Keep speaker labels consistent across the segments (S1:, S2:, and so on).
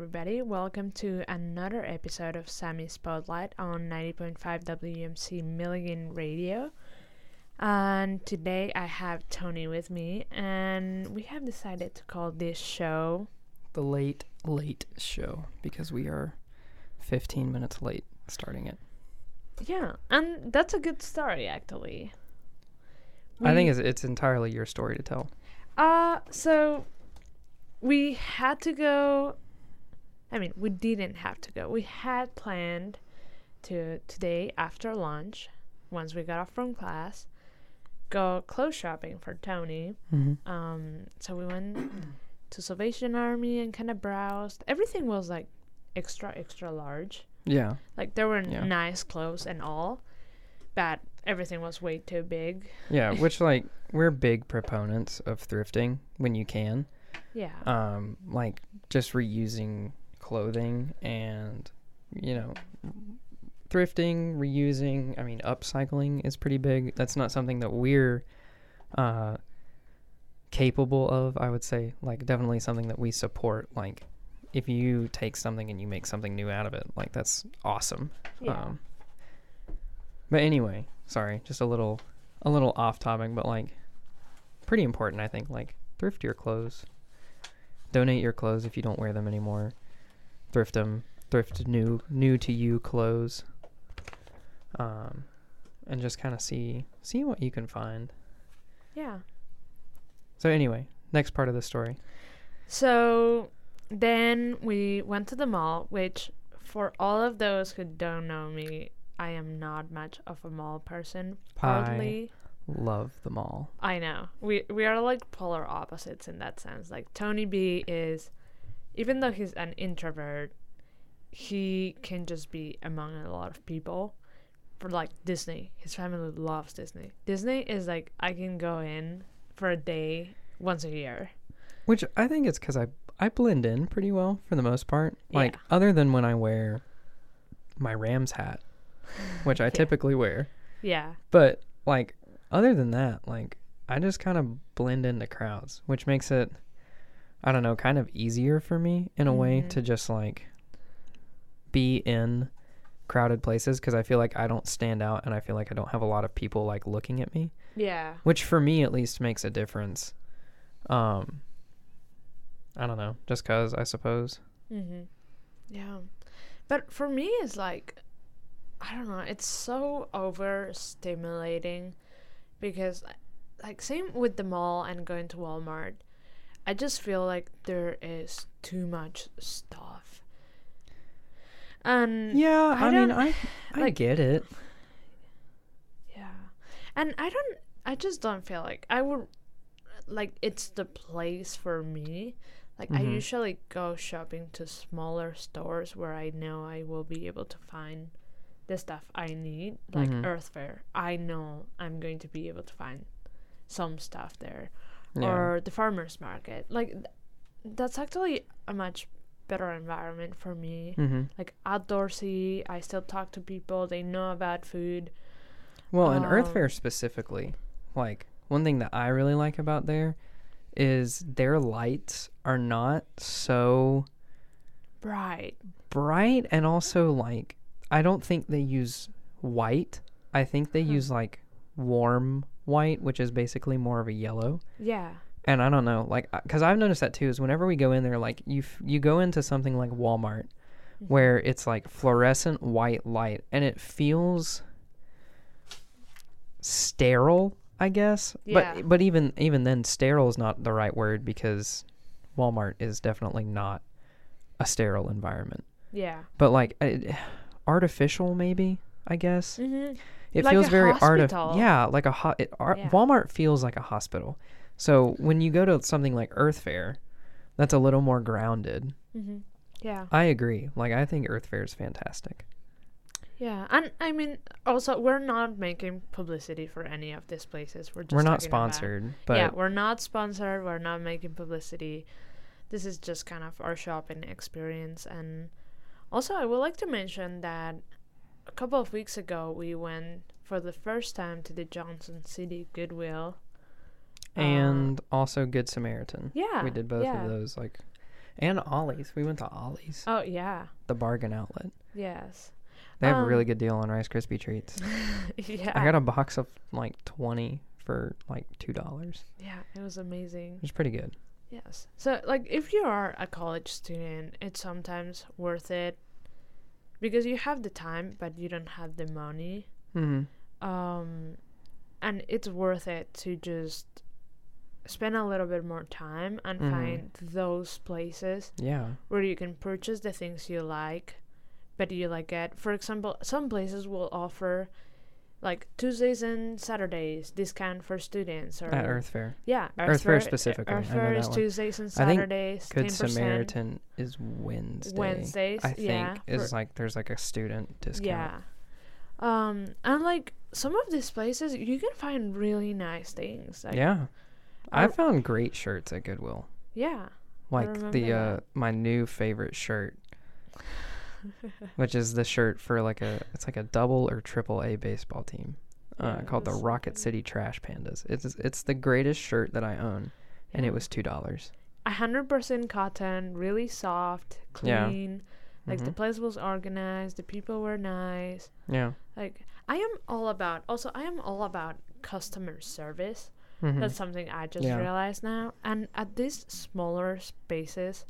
S1: everybody. Welcome to another episode of Sami Spotlight on 90.5 WMC Milligan Radio. And today I have Tony with me, and we have decided to call this show
S2: The late, late show because we are 15 minutes late starting it.
S1: Yeah, and that's a good story actually.
S2: I think it's, it's entirely your story to tell.
S1: Uh, so we had to go. I mean, we didn't have to go. We had planned to today after lunch, once we got off from class, go clothes shopping for Tony.
S2: Mm-hmm.
S1: Um, so we went to Salvation Army and kind of browsed. Everything was like extra, extra large.
S2: Yeah.
S1: Like there were
S2: Yeah.
S1: nice clothes and all, but everything was way too big.
S2: Yeah, which, like, we're big proponents of thrifting when you can.
S1: Yeah.
S2: Um, like, just reusing clothing and, you know, thrifting, reusing, I mean, upcycling is pretty big. That's not something that we're uh, capable of, I would say. Like, definitely something that we support. Like, if you take something and you make something new out of it, like, that's awesome.
S1: yeah.
S2: Um, but anyway, sorry, just a little, a little off topic, but like, pretty important. I think like thrift your clothes, donate your clothes if you don't wear them anymore, thrift them, thrift new, new to you clothes, um, and just kind of see, see what you can find.
S1: yeah.
S2: So anyway, next part of the story.
S1: So then we went to the mall, which for all of those who don't know me, I am not much of a mall person. Partly,
S2: Love the mall.
S1: I know we we are like polar opposites in that sense. Like Tony B is, even though he's an introvert, he can just be among a lot of people. For like Disney, his family loves Disney. Disney is like I can go in for a day once a year.
S2: Which I think it's because I I blend in pretty well for the most part. Like
S1: Yeah.
S2: other than when I wear my Rams hat, which I
S1: Yeah.
S2: typically wear.
S1: Yeah,
S2: But like other than that, like I just kind of blend into crowds, which makes it I don't know, kind of easier for me in a way
S1: Mhm.
S2: to just like be in crowded places because I feel like I don't stand out and I feel like I don't have a lot of people like looking at me,
S1: yeah,
S2: which for me at least makes a difference. Um I don't know, just cuz I suppose.
S1: Mm-hmm. Yeah. But for me, it's like, I don't know, it's so overstimulating because, like, same with the mall and going to Walmart, I just feel like there is too much stuff. And
S2: Yeah,
S1: I
S2: I, mean I I
S1: like-
S2: get it.
S1: Yeah. And I don't I just don't feel like I would like it's the place for me. Like I
S2: Mhm.
S1: usually go shopping to smaller stores where I know I will be able to find the stuff I need. Like
S2: Mhm.
S1: Earth Fare. I know I'm going to be able to find some stuff there.
S2: Yeah.
S1: Or the farmers market. Like th- that's actually a much better environment for me.
S2: mhm.
S1: Like outdoorsy, I still talk to people, they know about food.
S2: Well, in Earth
S1: Um,
S2: Fare specifically, like one thing that I really like about there is their lights are not so
S1: bright.
S2: bright and also like I don't think they use white. I think they
S1: Hmm.
S2: use like warm white, which is basically more of a yellow.
S1: Yeah.
S2: And I don't know, like cuz I've noticed that too is whenever we go in there like you f- you go into something like Walmart
S1: Mm-hmm.
S2: where it's like fluorescent white light and it feels sterile i guess
S1: Yeah.
S2: but but even even then sterile is not the right word because walmart is definitely not a sterile environment
S1: Yeah.
S2: but like uh, artificial maybe i guess
S1: Mm-hmm.
S2: It
S1: Like
S2: feels very
S1: hospital.
S2: artificial yeah like a hot it, ar-
S1: Yeah.
S2: walmart feels like a hospital so when you go to something like earth fare that's a little more grounded
S1: Mm-hmm. Yeah.
S2: i agree like i think earth fare is fantastic
S1: Yeah. And I mean, also, we're not making publicity for any of these places. We're just
S2: we're not
S1: talking about-
S2: sponsored but
S1: yeah, we're not sponsored. We're not making publicity. This is just kind of our shopping experience. And also, I would like to mention that a couple of weeks ago, we went for the first time to the Johnson City Goodwill. Uh,
S2: and also Good Samaritan.
S1: yeah,
S2: we did both
S1: yeah.
S2: of those. Like, And Ollie's. We went to Ollie's,
S1: Oh yeah.
S2: the bargain outlet.
S1: Yes.
S2: They have a really
S1: Um,
S2: good deal on Rice Krispie treats.
S1: yeah.
S2: I got a box of like 20 for like $2.
S1: Yeah, it was amazing.
S2: It was pretty good.
S1: Yes. So, like, if you are a college student, it's sometimes worth it because you have the time, but you don't have the money.
S2: Mm-hmm.
S1: Um, and it's worth it to just spend a little bit more time and
S2: Mhm.
S1: find those places
S2: Yeah.
S1: where you can purchase the things you like, but you like it. For example, some places will offer like Tuesdays and Saturdays discount for students or
S2: At Earth Fare.
S1: yeah,
S2: Earth Fare specifically,
S1: Earth
S2: Fare
S1: is. Tuesdays and Saturdays.
S2: I think. Good
S1: 10%.
S2: Samaritan is Wednesday.
S1: Wednesdays,
S2: I think
S1: yeah,
S2: is like there's like a student discount.
S1: Yeah. Um, and like some of these places, you can find really nice things. Like,
S2: yeah. I
S1: I-
S2: found great shirts at Goodwill.
S1: Yeah.
S2: Like the uh my new favorite shirt. which is the shirt for like a it's like a double or triple A baseball team. Uh,
S1: Yeah,
S2: called the
S1: so
S2: Rocket. City Trash Pandas. It's it's the greatest shirt that I own, and it was two dollars.
S1: A hundred percent cotton, really soft, clean. Yeah. Like the
S2: Mhm.
S1: place was organized, the people were nice.
S2: Yeah.
S1: Like I am all about. Also, I am all about customer service.
S2: Mhm.
S1: That's something I just
S2: Yeah.
S1: realized now. And at these smaller spaces,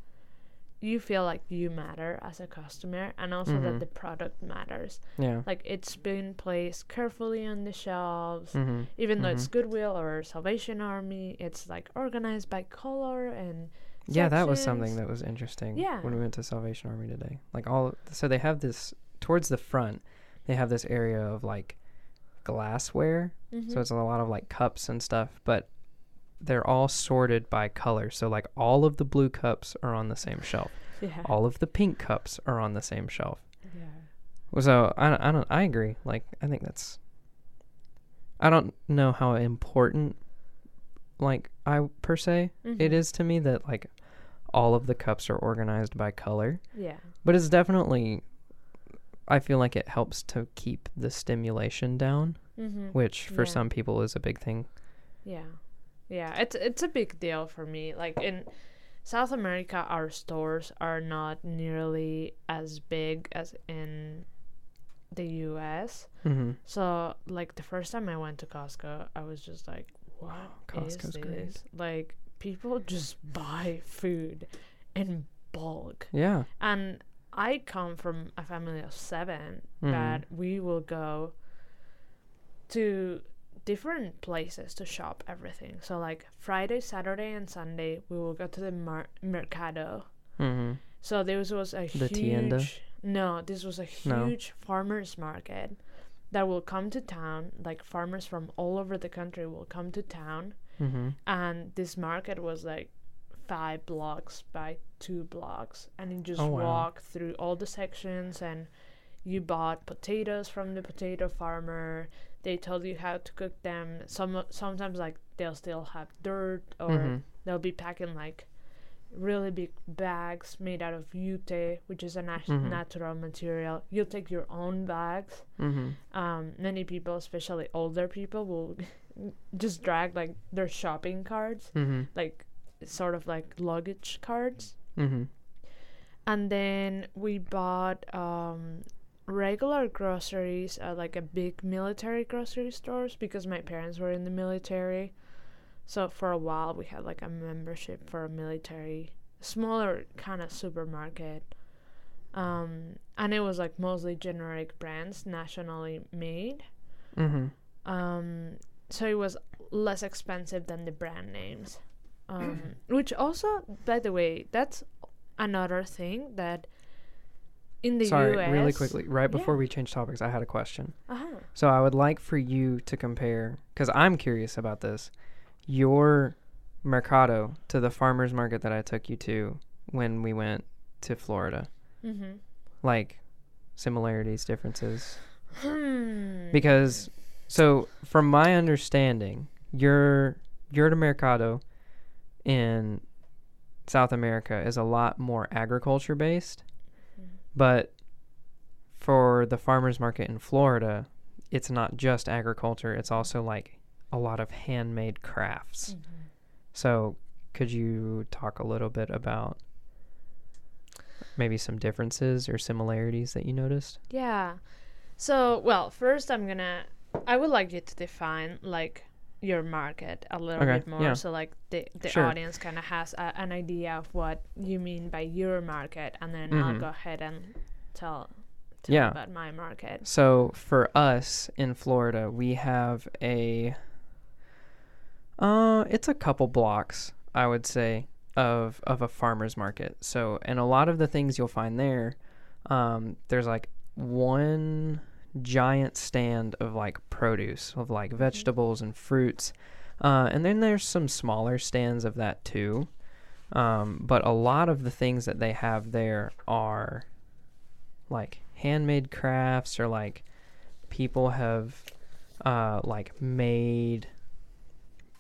S1: you feel like you matter as a customer, and also
S2: Mhm.
S1: that the product matters.
S2: yeah.
S1: Like it's been placed carefully on the shelves.
S2: Mm-hmm.
S1: Even though it's
S2: Mhm.
S1: Goodwill or Salvation Army, it's like organized by color and
S2: Yeah, that was something that was interesting.
S1: Yeah.
S2: When we went to Salvation Army today, like all, so they have this towards the front. They have this area of like glassware, so it's a lot of like cups and stuff, but they're all sorted by color. So like all of the blue cups are on the same shelf.
S1: yeah.
S2: All of the pink cups are on the same shelf.
S1: yeah.
S2: So I, I don't I agree. Like I think that's I don't know how important like I per se it
S1: Mhm.
S2: is to me that like all of the cups are organized by color,
S1: Yeah.
S2: but it's definitely I feel like it helps to keep the stimulation down,
S1: Mm-hmm.
S2: which for
S1: Yeah.
S2: some people is a big thing.
S1: Yeah. Yeah, it's it's a big deal for me. Like in South America our stores are not nearly as big as in the US.
S2: Mm-hmm.
S1: So like the first time I went to Costco, I was just like, "What is
S2: Costco's great.
S1: this?" Like people just buy food in bulk.
S2: Yeah.
S1: And I come from a family of 7
S2: Mhm.
S1: that we will go to different places to shop everything. So like Friday, Saturday, and Sunday, we will go to the mar- mercado.
S2: Mm-hmm.
S1: So this was a
S2: The
S1: huge.
S2: tienda?
S1: No, this was a
S2: No.
S1: huge farmers market that will come to town. Like farmers from all over the country will come to town,
S2: Mm-hmm.
S1: and this market was like five blocks by two blocks, and you just
S2: Oh, wow.
S1: walk through all the sections and. You bought potatoes from the potato farmer. They told you how to cook them. Some sometimes like they'll still have dirt or
S2: Mhm.
S1: they'll be packing like really big bags made out of jute, which is a nat-
S2: Mhm.
S1: natural material. You'll take your own bags.
S2: Mm-hmm.
S1: Um, many people, especially older people, will just drag like their shopping carts,
S2: Mm-hmm.
S1: like sort of like luggage carts.
S2: Mm-hmm.
S1: And then we bought um, regular groceries at like a big military grocery stores because my parents were in the military. So for a while we had like a membership for a military smaller kind of supermarket. Um, and it was like mostly generic brands, nationally made.
S2: Mm-hmm.
S1: Um, so it was less expensive than the brand names. Um, which also, by the way, that's another thing that in the
S2: Sorry,
S1: US.
S2: really quickly, right before
S1: Yeah.
S2: we change topics, I had a question.
S1: Uh-huh.
S2: So I would like for you to compare, because I'm curious about this, your mercado to the farmers market that I took you to when we went to Florida.
S1: Mm-hmm.
S2: Like similarities, differences.
S1: Hmm.
S2: Because, so from my understanding, your your mercado in South America is a lot more agriculture based, but for the farmers market in Florida, it's not just agriculture, it's also like a lot of handmade crafts.
S1: Mhm.
S2: So, could you talk a little bit about maybe some differences or similarities that you noticed?
S1: Yeah. So, well, first I'm gonna. I would like you to define like your market a little
S2: Okay,
S1: bit more,
S2: yeah.
S1: so like the the
S2: Sure.
S1: audience kind of has a, an idea of what you mean by your market, and then I'll
S2: Mhm.
S1: go ahead and tell tell
S2: Yeah.
S1: about my market.
S2: So for us in Florida, we have a uh it's a couple blocks, I would say, of of a farmers market. So and a lot of the things you'll find there, um, there's like one giant stand of like produce, of like vegetables and fruits. Uh, and then there's some smaller stands of that too. Um, but a lot of the things that they have there are like handmade crafts or like people have uh, like made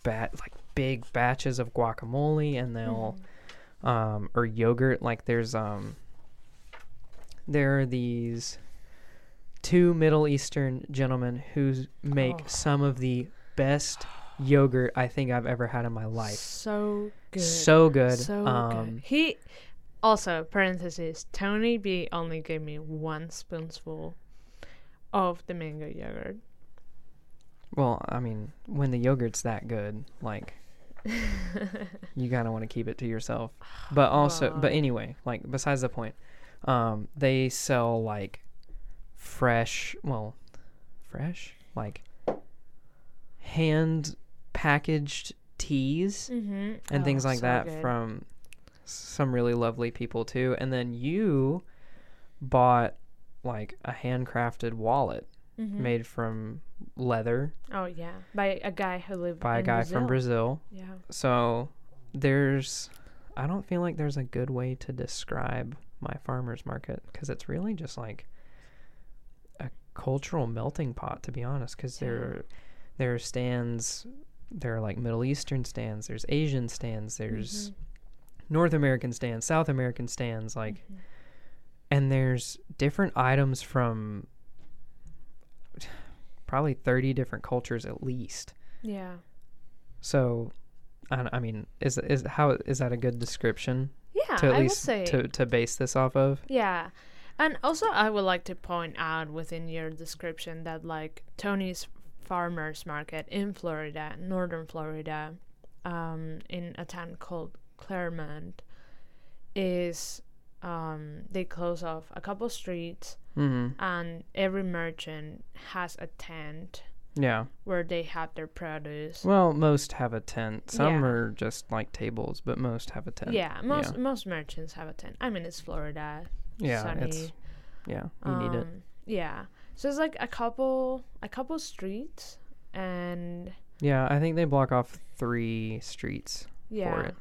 S2: bat like big batches of guacamole and they'll
S1: Mhm.
S2: um, or yogurt. Like there's um, there are these two Middle Eastern gentlemen who make
S1: Oh.
S2: some of the best yogurt I think I've ever had in my life.
S1: So good.
S2: So good.
S1: So
S2: um,
S1: good. He also parentheses. Tony B only gave me one spoonful of the mango yogurt.
S2: Well, I mean, when the yogurt's that good, like you kind of want to keep it to yourself. But also, but anyway, like besides the point, um, they sell like fresh, well, fresh, like hand packaged teas
S1: mm-hmm.
S2: and things like that from some really lovely people too. And then you bought like a handcrafted wallet
S1: Mm-hmm.
S2: made from leather
S1: Oh yeah, by a guy who lived
S2: by a guy from Brazil.
S1: Yeah.
S2: So there's, I don't feel like there's a good way to describe my farmer's market because it's really just like cultural melting pot, to be honest. Because
S1: Yeah.
S2: there, there are stands, there are like Middle Eastern stands, there's Asian stands, there's
S1: Mhm.
S2: North American stands, South American stands, like,
S1: Mhm.
S2: and there's different items from probably 30 different cultures at least.
S1: Yeah.
S2: So, I, I mean, is is how is that a good description
S1: Yeah.
S2: to at
S1: I
S2: least
S1: say.
S2: to to base this off of?
S1: Yeah. And also, I would like to point out within your description that, like, Tony's Farmers Market in Florida, northern Florida, um, in a town called Clermont, is um, they close off a couple streets,
S2: Mm-hmm.
S1: and every merchant has a tent
S2: Yeah.
S1: where they have their produce.
S2: Well, most have a tent. Some
S1: Yeah.
S2: are just like tables, but most have a tent.
S1: yeah, most most merchants have a tent. I mean, it's Florida,
S2: Yeah.
S1: sunny.
S2: It's yeah. You need it.
S1: Um, Yeah. So it's like a couple a couple streets and
S2: Yeah. I think they block off three streets
S1: yeah.
S2: for it.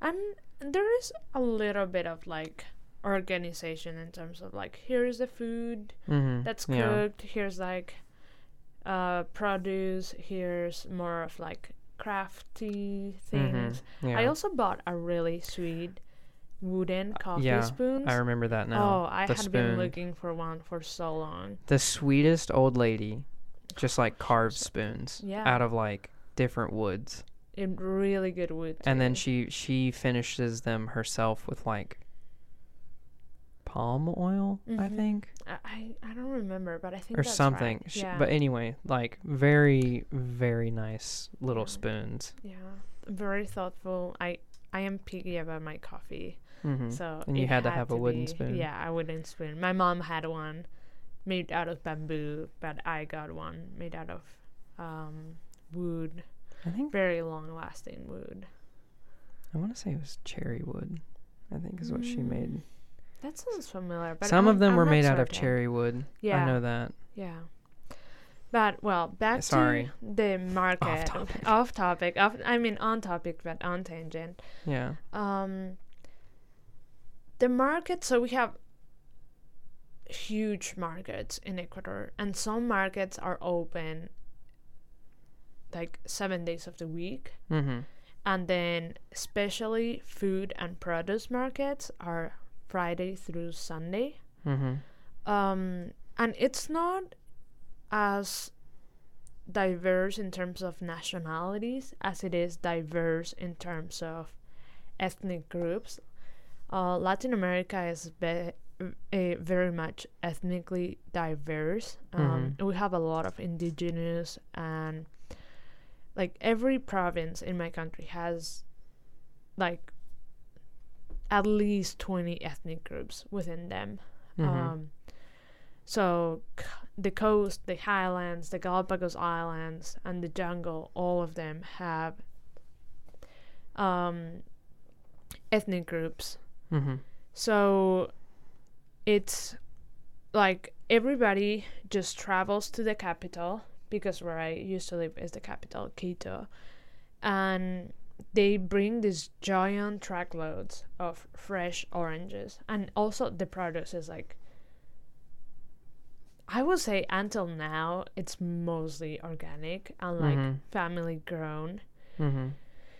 S1: And there is a little bit of like organization in terms of like here's the food
S2: Mm-hmm.
S1: that's
S2: yeah.
S1: cooked, here's like uh produce, here's more of like crafty things.
S2: Mm-hmm. Yeah.
S1: I also bought a really sweet wooden coffee
S2: yeah,
S1: spoons.
S2: I remember that now.
S1: Oh, I
S2: the
S1: had been looking for one for so long.
S2: the sweetest old lady, just like carved spoons
S1: Yeah.
S2: out of like different woods.
S1: In really good wood.
S2: and then she she finishes them herself with like palm oil i
S1: Mhm.
S2: think
S1: I, I I don't remember, but I think
S2: or
S1: that's
S2: something
S1: Right.
S2: She-
S1: yeah.
S2: but anyway like very very nice little
S1: Yeah.
S2: spoons
S1: yeah, very thoughtful. I I am picky about my coffee,
S2: hmm
S1: so
S2: And you
S1: it
S2: had to have a wooden
S1: be-
S2: spoon.
S1: Yeah, a wooden spoon. My mom had one made out of bamboo, but I got one made out of um, wood,
S2: i think
S1: very long lasting wood.
S2: i want to say it was cherry wood i think is what she
S1: Mm,
S2: made
S1: That sounds familiar, but
S2: some of
S1: I'm-
S2: them
S1: I'm
S2: were made out of cherry wood
S1: Yeah,
S2: i know that
S1: Yeah. But well, back
S2: Sorry.
S1: to the market.
S2: Off topic.
S1: Off topic. Off, I mean on topic but on tangent.
S2: yeah
S1: Um the market so we have huge markets in Ecuador and some markets are open like 7 days of the week.
S2: Mm-hmm.
S1: And then especially food and produce markets are Friday through Sunday.
S2: Mm-hmm.
S1: Um and it's not as diverse in terms of nationalities as it is diverse in terms of ethnic groups uh, Latin America is be- a very much ethnically diverse. Um, We have a lot of indigenous and like every province in my country has like at least 20 ethnic groups within them.
S2: Mhm.
S1: Um, so c- the coast, the highlands, the Galapagos Islands, and the jungle, all of them have um, ethnic groups.
S2: Mm-hmm.
S1: So it's like everybody just travels to the capital because where I used to live is the capital, Quito. And they bring these giant truckloads of fresh oranges. And also the produce is like I would say until now it's mostly organic and like
S2: Mhm.
S1: family grown.
S2: Mm-hmm.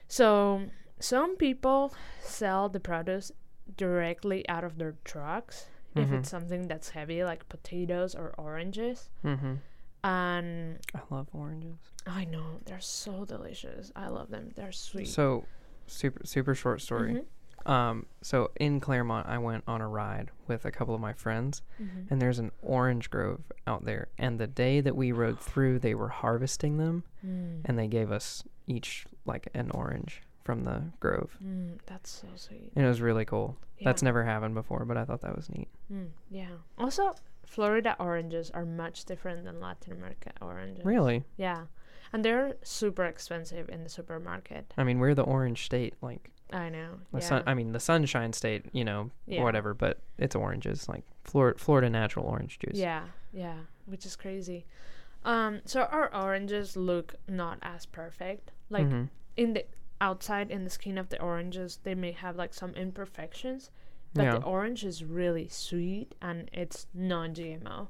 S1: So some people sell the produce directly out of their trucks if
S2: Mhm.
S1: it's something that's heavy like potatoes or oranges.
S2: Mm-hmm.
S1: And
S2: I love oranges.
S1: I know they're so delicious. I love them. They're sweet.
S2: So, super super short story.
S1: Mhm,
S2: Um, so in Clermont, I went on a ride with a couple of my friends,
S1: mhm.
S2: and there's an orange grove out there. And the day that we rode through, they were harvesting them,
S1: Mm,
S2: and they gave us each like an orange from the grove,
S1: mm, that's so sweet.
S2: and it was really cool. That's never happened before, but I thought that was neat.
S1: Mm, yeah. Also, Florida oranges are much different than Latin America oranges.
S2: Really?
S1: Yeah. And they're super expensive in the supermarket.
S2: I mean, we're the orange state, like
S1: I know.
S2: the
S1: yeah.
S2: sun. I mean, the sunshine state, you know,
S1: Yeah.
S2: whatever. But it's oranges, like Florida, Florida natural orange juice.
S1: Yeah, yeah, which is crazy. Um, so our oranges look not as perfect. Like
S2: Mhm.
S1: in the outside, in the skin of the oranges, they may have like some imperfections, but
S2: Yeah.
S1: the orange is really sweet and it's non-GMO.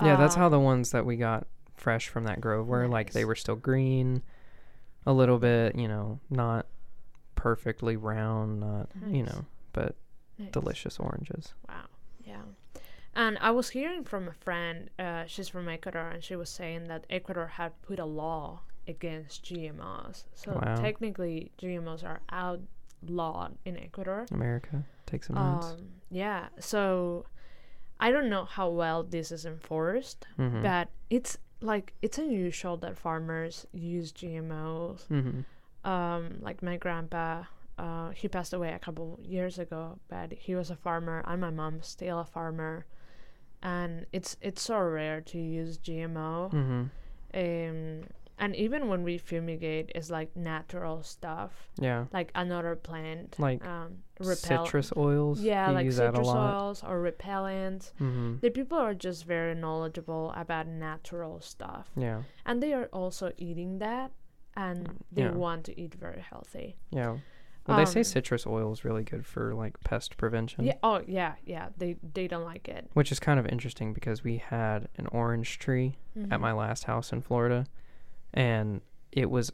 S2: Yeah, that's how
S1: Um,
S2: the ones that we got fresh from that grove were. Like they were still green, a little bit, you know, not perfectly round, not you know, but
S1: nice.
S2: delicious oranges.
S1: Wow. Yeah. And I was hearing from a friend, uh, she's from Ecuador, and she was saying that Ecuador had put a law against GMOs. So
S2: Wow.
S1: technically, GMOs are outlawed in Ecuador.
S2: America, take some notes.
S1: Um, yeah. So I don't know how well this is enforced,
S2: mm-hmm.
S1: but it's like it's unusual that farmers use GMOs.
S2: mm-hmm.
S1: Um, like my grandpa, uh, he passed away a couple years ago, but he was a farmer, and my mom's still a farmer, and it's it's so rare to use GMO.
S2: Mm-hmm.
S1: Um, and even when we fumigate, it's like natural stuff,
S2: Yeah,
S1: like another plant,
S2: Like
S1: um, repel-
S2: citrus oils.
S1: Yeah,
S2: you
S1: like citrus oils or repellents.
S2: Mm-hmm.
S1: The people are just very knowledgeable about natural stuff,
S2: Yeah,
S1: and they are also eating that, and they
S2: Yeah.
S1: want to eat very healthy.
S2: yeah. Well, they say
S1: Um,
S2: citrus oil is really good for like pest prevention.
S1: Yeah. Oh, yeah, yeah. They they don't like it.
S2: Which is kind of interesting because we had an orange tree at
S1: Mhm.
S2: my last house in Florida, and it was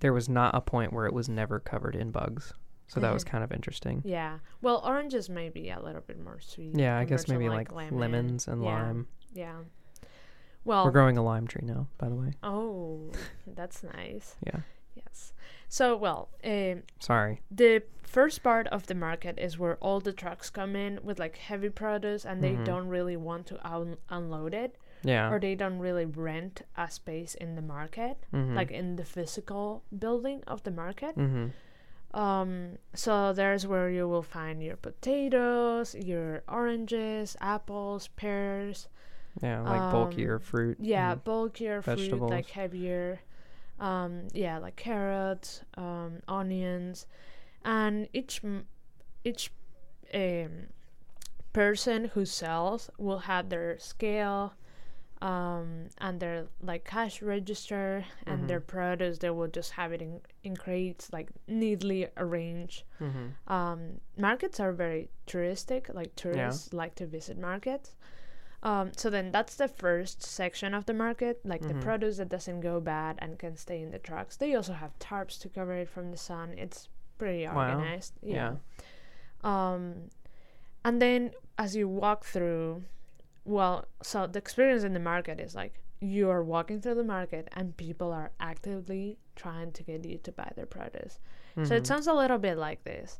S2: there was not a point where it was never covered in bugs. So that was kind of interesting.
S1: Yeah. Well, oranges may be a little bit more sweet.
S2: Yeah, I guess maybe like,
S1: lemon.
S2: lemons and
S1: Yeah.
S2: lime.
S1: Yeah. Well.
S2: We're growing a lime tree now, by the way.
S1: oh, that's nice.
S2: Yeah.
S1: Yes. So well, um,
S2: Sorry.
S1: the first part of the market is where all the trucks come in with like heavy produce and they
S2: Mhm.
S1: don't really want to un- unload it
S2: Yeah.
S1: or they don't really rent a space in the market
S2: mm-hmm.
S1: like in the physical building of the market
S2: mm-hmm.
S1: um so there's where you will find your potatoes your oranges apples pears
S2: Yeah, like bulkier
S1: um,
S2: fruit.
S1: yeah bulkier fruit like heavier um yeah like carrots um onions and each m- each um person who sells will have their scale um and their like cash register and their
S2: Mhm.
S1: produce they will just have it in, in crates like neatly arranged
S2: Mhm.
S1: um, markets are very touristic like tourists like to visit markets um, so then that's the first section of the market like
S2: Mhm.
S1: the produce that doesn't go bad and can stay in the trucks they also have tarps to cover it from the sun it's pretty
S2: Wow.
S1: organized
S2: Yeah.
S1: um, and then as you walk through well so the experience in the market is like you are walking through the market and people are actively trying to get you to buy their produce so it
S2: Mhm.
S1: sounds a little bit like this.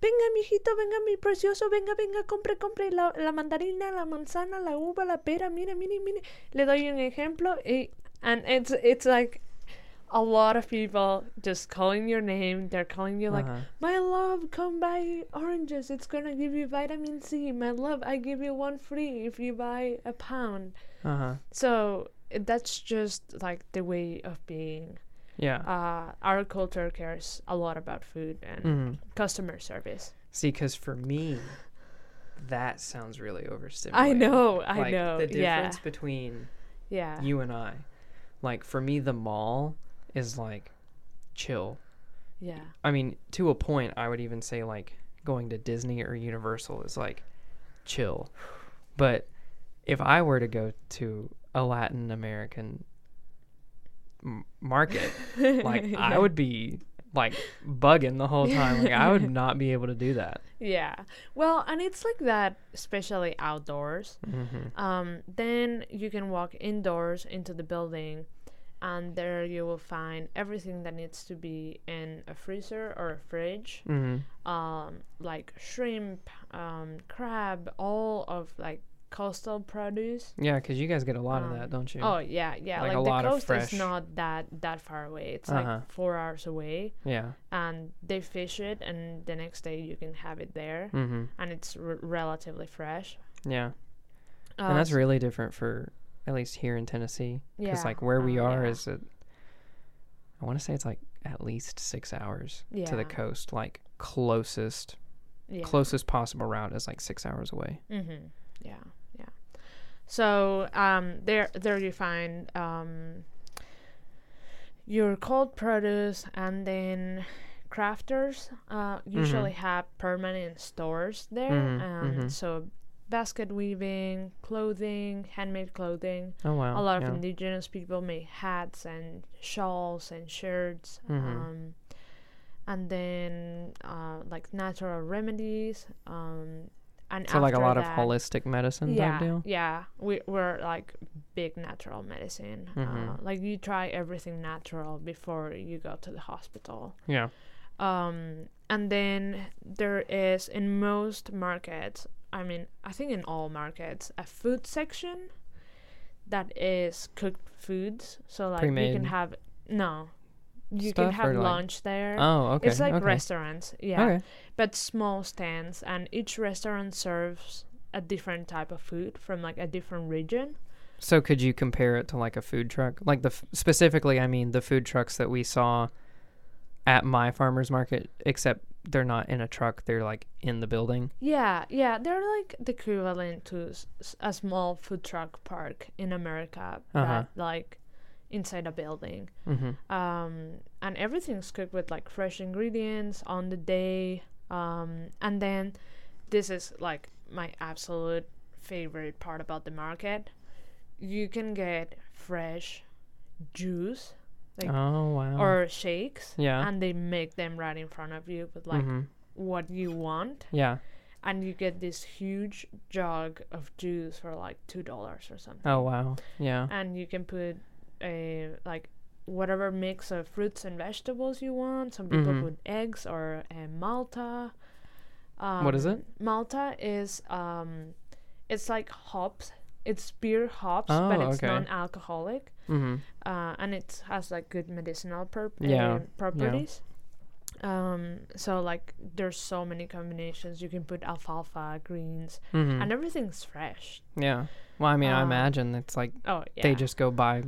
S1: venga, mijito, venga, mi precioso, venga, venga, compre, compre la, la mandarina, la manzana, la uva, la pera, mire, mire, mire. Le doy un ejemplo y, and it's, it's like a lot of people just calling your name. They're calling you like,
S2: Uh-huh.
S1: my love, come buy oranges. It's gonna give you vitamin C. My love, I give you one free if you buy a pound.
S2: Uh huh.
S1: So that's just like the way of being.
S2: Yeah.
S1: Uh, our culture cares a lot about food and
S2: Mhm.
S1: customer service.
S2: See, because for me, that sounds really
S1: I
S2: overstimulating.
S1: know, I
S2: like,
S1: know.
S2: The
S1: yeah,
S2: difference between
S1: yeah,
S2: you and I, like for me, the mall is like chill.
S1: yeah,
S2: I mean, to a point, I would even say like going to Disney or Universal is like chill. But if I were to go to a Latin American m- market, like I would be like bugging the whole time. Like I would not be able to do that.
S1: yeah. Well, and it's like that, especially outdoors.
S2: hmm
S1: Um, then you can walk indoors into the building, and there you will find everything that needs to be in a freezer or a fridge.
S2: hmm
S1: um, like shrimp, um, crab, all of like coastal produce.
S2: Yeah, because you guys get a lot of
S1: Um,
S2: that, don't you?
S1: Oh yeah, yeah.
S2: Like
S1: Like, the
S2: of
S1: coast is not that that far away. It's
S2: Uh-huh.
S1: like four hours away,
S2: yeah.
S1: and they fish it, and the next day you can have it there,
S2: hmm
S1: and it's r- relatively fresh.
S2: Yeah.
S1: Uh,
S2: and that's really different for at least here in Tennessee. Because
S1: Yeah,
S2: like where we
S1: uh,
S2: are
S1: yeah.
S2: is it I want to say it's like at least six hours to the coast. Like closest
S1: yeah.
S2: closest possible route is like six hours away.
S1: Mm-hmm. Yeah, yeah. So um, there, there you find um, your cold produce, and then crafters uh, usually have permanent stores there.
S2: Mhm,
S1: um,
S2: mhm.
S1: So basket weaving, clothing, handmade clothing.
S2: Oh wow.
S1: A lot of
S2: yeah.
S1: indigenous people make hats and shawls and shirts.
S2: Mm-hmm.
S1: Um, and then uh, like natural remedies. Um, and
S2: So like a lot
S1: that-
S2: of holistic medicine
S1: yeah. Yeah, we we're like big natural medicine. Uh,
S2: Mhm.
S1: like you try everything natural before you go to the hospital.
S2: Yeah.
S1: Um, and then there is in most markets, I mean, I think in all markets, a food section that is cooked foods. So like you
S2: Pre-made
S1: can have no, you can have
S2: or, like-
S1: lunch there.
S2: Oh okay.
S1: It's like
S2: okay.
S1: restaurants, yeah,
S2: Okay.
S1: but small stands, and each restaurant serves a different type of food from like a different region.
S2: So could you compare it to like a food truck? Like the f- specifically, I mean the food trucks that we saw at my farmers market, except they're not in a truck; they're like in the building.
S1: Yeah, yeah, they're like the equivalent to s- a small food truck park in America,
S2: Uh-huh.
S1: but like inside a building.
S2: Mm-hmm.
S1: Um, and everything's cooked with like fresh ingredients on the day. Um, and then this is like my absolute favorite part about the market. You can get fresh juice like-
S2: oh wow.
S1: or shakes,
S2: yeah.
S1: and they make them right in front of you with like
S2: hmm
S1: what you want.
S2: Yeah.
S1: and you get this huge jug of juice for like two dollars or something.
S2: Oh wow. Yeah.
S1: And you can put a like whatever mix of fruits and vegetables you want. Some people
S2: Mhm.
S1: put eggs or a Malta. Um,
S2: What is it?
S1: Malta is um, it's like hops. It's beer hops, but
S2: Oh,
S1: it's
S2: okay.
S1: non-alcoholic,
S2: Mm-hmm.
S1: uh, and it has like good medicinal
S2: Yeah,
S1: uh, properties. Um, so like there's so many combinations. You can put alfalfa, greens,
S2: Mm-hmm.
S1: and everything's fresh.
S2: yeah. Well, I mean, I
S1: uh,
S2: imagine it's like
S1: Oh yeah.
S2: they just go by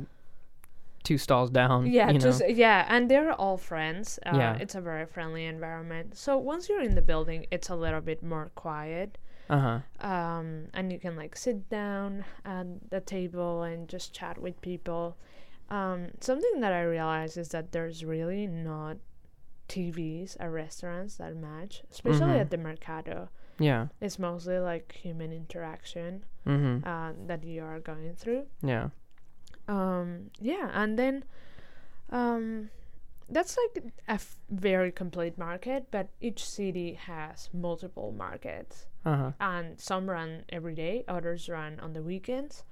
S2: two stalls down.
S1: yeah,
S2: you know?
S1: yeah, and they're all friends. Uh,
S2: Yeah.
S1: it's a very friendly environment. So once you're in the building, it's a little bit more quiet.
S2: Uh huh.
S1: Um, and you can like sit down at the table and just chat with people. Um, something that I realized is that there's really not TVs at restaurants that match, especially
S2: Mhm.
S1: at the Mercado.
S2: Yeah.
S1: It's mostly like human interaction
S2: Mm-hmm.
S1: uh, that you are going through.
S2: Yeah.
S1: um yeah and then um that's like a f- very complete market but each city has multiple markets
S2: Uh huh.
S1: and some run every day others run on the weekends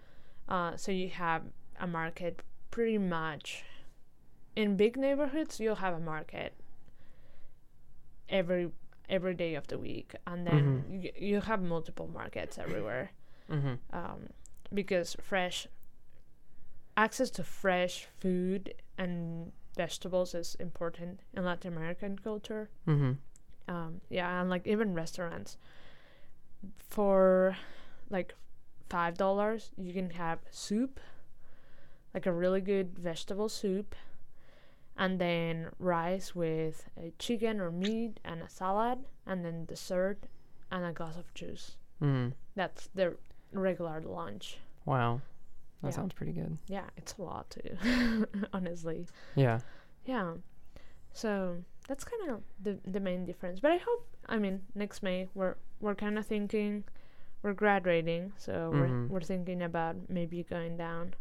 S1: uh so you have a market pretty much in big neighborhoods you'll have a market every every day of the week, and then you, you have multiple markets everywhere.
S2: Mm-hmm.
S1: Um, because fresh access to fresh food and vegetables is important in Latin American culture.
S2: Mm-hmm.
S1: Um, yeah, and like even restaurants for like five dollars you can have soup, like a really good vegetable soup, and then rice with a chicken or meat and a salad, and then dessert and a glass of juice.
S2: Mm-hmm.
S1: That's the regular lunch.
S2: Wow. That
S1: Yeah.
S2: sounds pretty good.
S1: Yeah, it's a lot too, honestly.
S2: Yeah.
S1: Yeah. So that's kind of the the main difference. But I hope, I mean, next May we're we're kind of thinking, we're graduating, so
S2: Mhm.
S1: we're we're thinking about maybe going down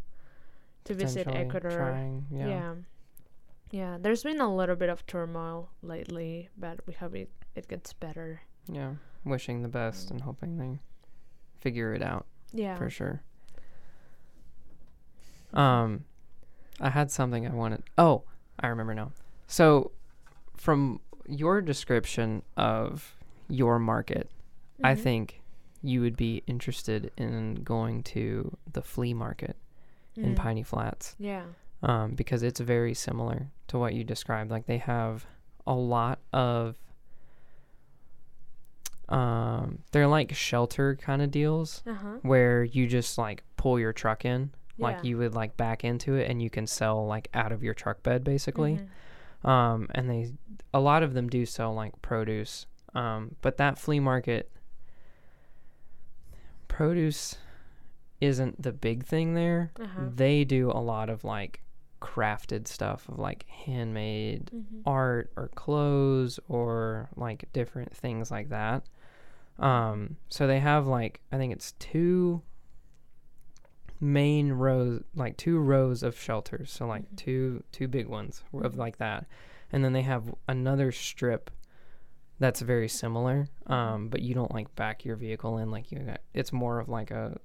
S1: to visit Ecuador.
S2: Trying. Yeah.
S1: yeah. Yeah, there's been a little bit of turmoil lately, but we hope it, it gets better.
S2: Yeah. Wishing the best and hoping they figure it out
S1: Yeah.
S2: for sure. Um, I had something I wanted. Oh, I remember now. So, from your description of your market, I
S1: Mhm.
S2: think you would be interested in going to the flea market in
S1: Mhm.
S2: Piney Flats
S1: Yeah.
S2: um, because it's very similar to what you described. Like they have a lot of, um, they're like shelter kind of deals
S1: Uh huh.
S2: where you just like pull your truck in, like you would like back into it, and you can sell like out of your truck bed basically.
S1: Mhm.
S2: Um, and they, a lot of them do sell like produce. Um, but that flea market, produce isn't the big thing there.
S1: Uh-huh.
S2: They do a lot of like crafted stuff of like handmade
S1: Mhm.
S2: art or clothes or like different things like that. Um, so they have like I think it's two main rows, like two rows of shelters. So like
S1: Mhm.
S2: two two big ones of like that, and then they have another strip that's very similar. Um, but you don't like back your vehicle in like you. Got, it's more of like a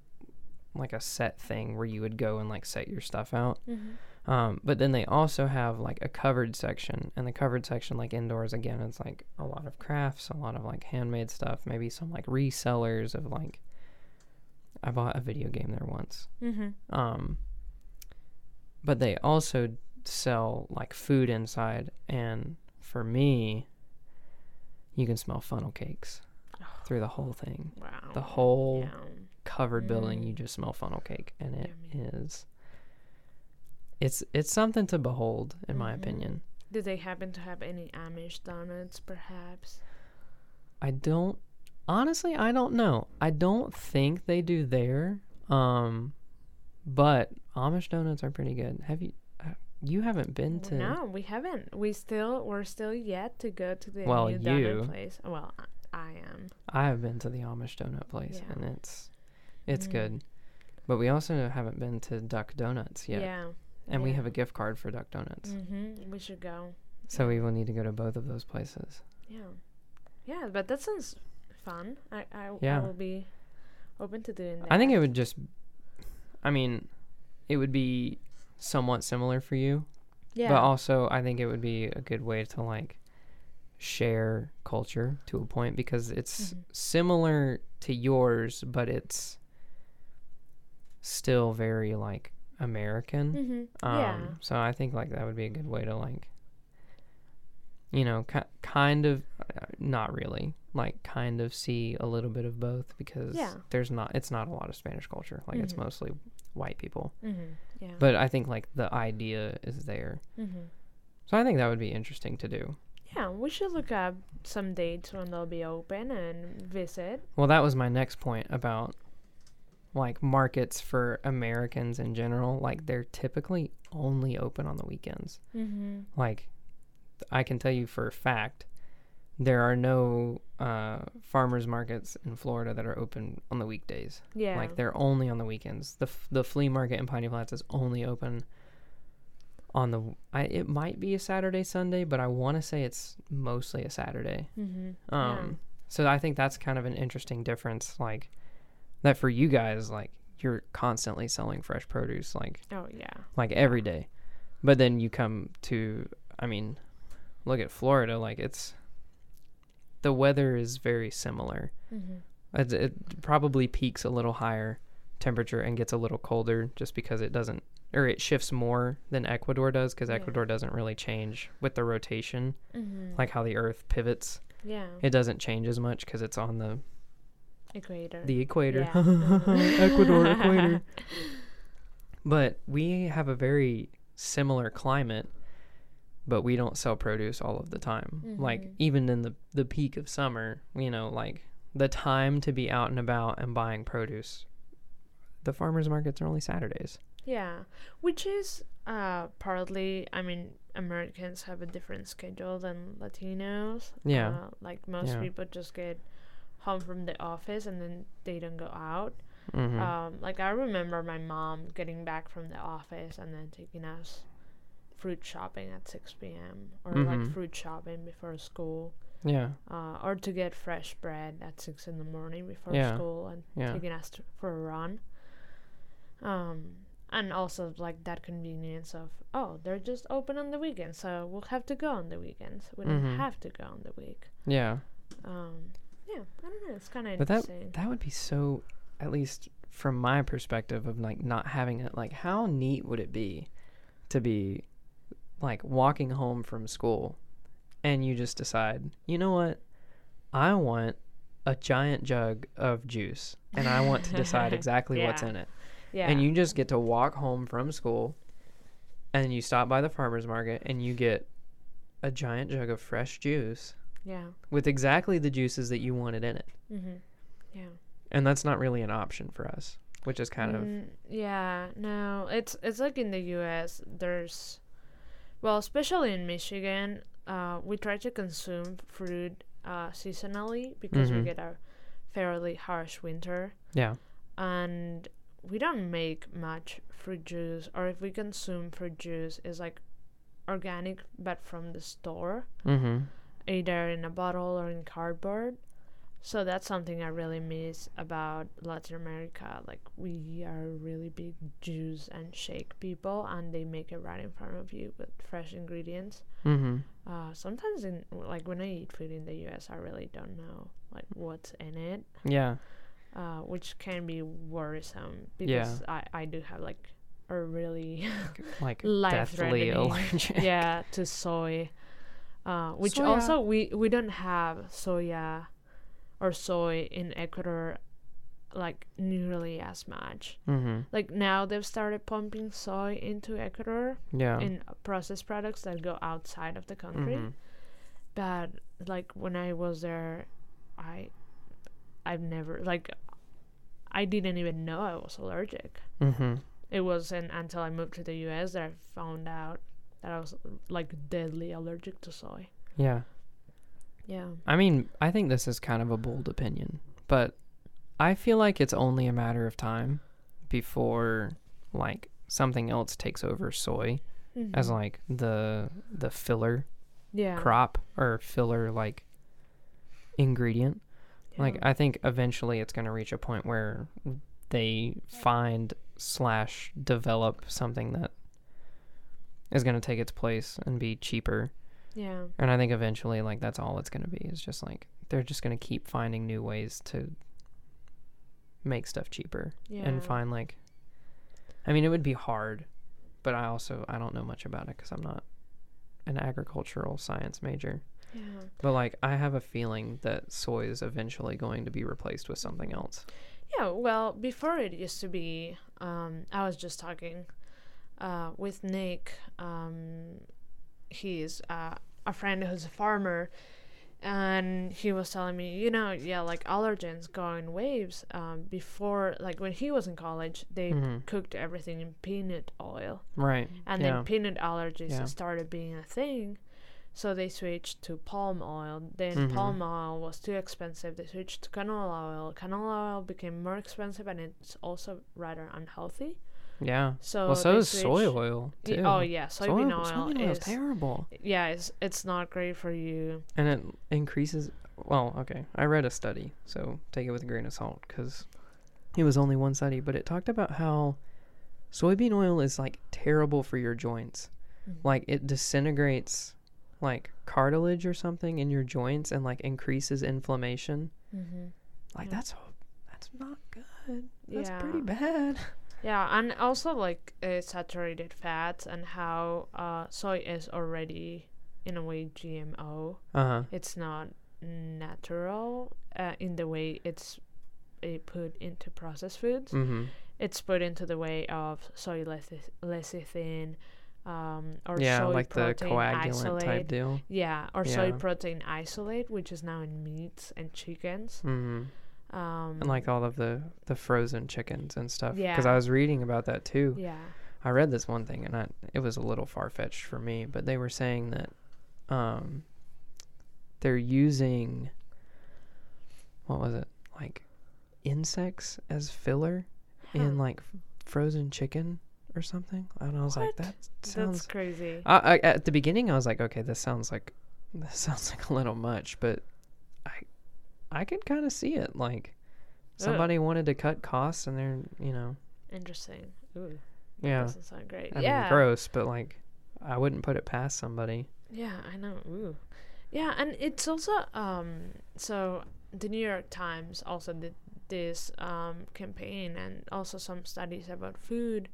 S2: like a set thing where you would go and like set your stuff out.
S1: Mhm.
S2: Um, but then they also have like a covered section, and the covered section, like indoors, again, it's like a lot of crafts, a lot of like handmade stuff, maybe some like resellers of like. I bought a video game there once.
S1: Mhm.
S2: Um, but they also sell like food inside, and for me, you can smell funnel cakes through the whole thing.
S1: Wow.
S2: The whole
S1: Yeah.
S2: covered building, you
S1: Mm.
S2: just smell funnel cake, and it
S1: Yummy.
S2: is. It's it's something to behold, in my
S1: Mhm.
S2: opinion.
S1: Do they happen to have any Amish donuts, perhaps?
S2: I don't honestly I don't know. I don't think they do there. Um but Amish donuts are pretty good. Have you uh, you haven't been to
S1: No, we haven't. We still we're still yet to go to the
S2: Well,
S1: new donut place. Well, I, I am.
S2: I have been to the Amish donut place
S1: Yeah.
S2: and it's it's
S1: Mm.
S2: good. But we also haven't been to Duck Donuts yet.
S1: Yeah.
S2: And we have a gift card for Duck Donuts.
S1: Mhm. We should go.
S2: So we will need to go to both of those places.
S1: Yeah. Yeah, but that sounds fun. I I,
S2: Yeah.
S1: I will be open to doing that.
S2: I think it would just I mean, it would be somewhat similar for you,
S1: Yeah.
S2: but also I think it would be a good way to like share culture to a point because it's
S1: Mhm.
S2: similar to yours, but it's still very like American.
S1: Mhm.
S2: Um,
S1: yeah.
S2: So I think like that would be a good way to like, you know, ki- kind of, uh, not really, like kind of see a little bit of both because
S1: Yeah.
S2: there's not, it's not a lot of Spanish culture. Like it's
S1: Mhm.
S2: mostly white people.
S1: Mhm. Yeah.
S2: But I think like the idea is there.
S1: mhm.
S2: So I think that would be interesting to do.
S1: Yeah, we should look up some dates when they'll be open and visit.
S2: Well, that was my next point about like markets for Americans in general. Like they're typically only open on the weekends.
S1: Mhm.
S2: like I can tell you for a fact there are no uh, farmers markets in Florida that are open on the weekdays.
S1: Yeah.
S2: Like they're only on the weekends. The f- the flea market in Piney Flats is only open on the I it might be a Saturday Sunday, but I want to say it's mostly a Saturday.
S1: Mhm.
S2: Um so I think that's kind of an interesting difference like that for you guys like you're constantly selling fresh produce like.
S1: Oh yeah.
S2: like every day. But then you come to, I mean, look at Florida, like it's the weather is very similar.
S1: Mm-hmm.
S2: It, it probably peaks a little higher temperature and gets a little colder just because it doesn't or it shifts more than Ecuador does because
S1: Yeah.
S2: Ecuador doesn't really change with the rotation
S1: Mm-hmm.
S2: like how the earth pivots.
S1: yeah,
S2: It doesn't change as much because it's on the
S1: equator.
S2: the equator.
S1: Yeah.
S2: Ecuador equator. But we have a very similar climate, but we don't sell produce all of the time. Like
S1: Mhm.
S2: even in the the peak of summer, you know, like the time to be out and about and buying produce. The farmers markets are only Saturdays.
S1: Yeah, which is uh partly. I mean, Americans have a different schedule than Latinos.
S2: Yeah.
S1: uh, like most
S2: Yeah.
S1: people just get home from the office and then they don't go out.
S2: hmm
S1: Um, like I remember my mom getting back from the office and then taking us fruit shopping at 6 p.m. or
S2: Mhm.
S1: like fruit shopping before school,
S2: yeah.
S1: uh, or to get fresh bread at 6 in the morning before
S2: Yeah.
S1: school and
S2: Yeah.
S1: taking us to, for a run. Um, and also like that convenience of oh they're just open on the weekend so we'll have to go on the weekends. We don't
S2: Mhm.
S1: have to go on the week.
S2: Yeah.
S1: Um, yeah, I don't know. It's kind of
S2: But that
S1: interesting.
S2: that would be so at least from my perspective of like not having it like how neat would it be to be like walking home from school and you just decide, you know what? I want a giant jug of juice and I want to decide exactly what's in it.
S1: yeah,
S2: And you just get to walk home from school and you stop by the farmers market and you get a giant jug of fresh juice
S1: yeah,
S2: with exactly the juices that you wanted in it.
S1: mm-hmm. yeah.
S2: and that's not really an option for us which is kind of
S1: Mm, yeah, no, it's it's like in the U.S. There's, well, especially in Michigan, uh, we try to consume fruit uh, seasonally because we
S2: Mhm.
S1: get a fairly harsh winter,
S2: yeah
S1: and we don't make much fruit juice. Or if we consume fruit juice, is like organic, but from the store,
S2: mm-hmm
S1: either in a bottle or in cardboard. So that's something I really miss about Latin America. Like we are really big juice and shake people, and they make it right in front of you with fresh ingredients.
S2: mm-hmm
S1: Uh, sometimes in like when I eat food in the U.S., I really don't know like what's in it,
S2: yeah
S1: uh, which can be worrisome
S2: Yeah.
S1: because I I do have like a really
S2: like deathly allergic
S1: yeah to soy uh, which
S2: Soya.
S1: also we we don't have soya or soy in ecuador like nearly as much.
S2: Mm-hmm.
S1: Like now they've started pumping soy into ecuador
S2: yeah.
S1: in processed products that go outside of the country.
S2: Mhm.
S1: but like when i was there i i've never like i didn't even know i was allergic.
S2: Mm-hmm.
S1: It wasn't until I moved to the US that I found out that I was like deadly allergic to soy.
S2: yeah
S1: Yeah.
S2: i mean i think this is kind of a bold opinion but i feel like it's only a matter of time before like something else takes over soy as
S1: Mhm.
S2: like the the filler
S1: yeah.
S2: crop or filler like ingredient Like. I think eventually it's going to reach a point where they find slash develop something that is going to take its place and be cheaper.
S1: Yeah.
S2: And I think eventually like that's all it's going to be is just like they're just going to keep finding new ways to make stuff cheaper
S1: Yeah.
S2: and find like I mean it would be hard, but I also I don't know much about it cuz I'm not an agricultural science major.
S1: Yeah.
S2: But like I have a feeling that soy is eventually going to be replaced with something else.
S1: Yeah, well, before it used to be um I was just talking uh with Nick. Um he's uh, a friend who's a farmer and he was telling me, you know, yeah, like allergens go in waves. Um before like when he was in college, they
S2: Mhm.
S1: cooked everything in peanut oil.
S2: Right.
S1: and
S2: yeah.
S1: then peanut allergies
S2: Yeah.
S1: started being a thing so they switched to palm oil then
S2: Mhm.
S1: palm oil was too expensive they switched to canola oil canola oil became more expensive and it's also rather unhealthy
S2: yeah.
S1: so
S2: well, so is soy oil
S1: Y-
S2: too.
S1: oh yeah soybean
S2: Soy-
S1: oil
S2: soybean oil
S1: is
S2: terrible,
S1: yeah it's it's not great for you
S2: and it increases. Well, okay, I read a study, so take it with a grain of salt because it was only one study, but it talked about how soybean oil is like terrible for your joints.
S1: Mhm.
S2: Like it disintegrates like cartilage or something in your joints and like increases inflammation.
S1: Mm-hmm.
S2: Like
S1: Yeah.
S2: that's that's not good. That's
S1: yeah.
S2: pretty bad.
S1: Yeah, and also like uh, saturated fats and how uh, soy is already in a way GMO.
S2: Uh huh.
S1: It's not natural uh, in the way it's uh, put into processed foods.
S2: Mm-hmm.
S1: It's put into the way of soy leci- lecithin, um, or
S2: Yeah,
S1: soy
S2: like the
S1: protein
S2: coagulant
S1: isolate.
S2: type deal.
S1: Yeah, or soy protein isolate, which is now in meats and chickens.
S2: Mm-hmm.
S1: Um,
S2: And like all of the the frozen chickens and stuff. Because
S1: Yeah.
S2: I was reading about that too.
S1: yeah,
S2: I read this one thing and I, it was a little far fetched for me, but they were saying that um, they're using what was it like insects as filler in like f- frozen chicken or something. And I was like,
S1: What?
S2: that
S1: that's
S2: sounds.
S1: crazy.
S2: I, I, at the beginning, I was like, okay, this sounds like this sounds like a little much, but I could kind of see it. Like somebody wanted to cut costs, and they're you know
S1: Interesting. Ooh, that
S2: yeah.
S1: doesn't sound great.
S2: I
S1: yeah,
S2: mean, gross, but like, I wouldn't put it past somebody.
S1: Yeah, I know. Ooh. Yeah, and it's also um so the New York Times also did this um campaign and also some studies about food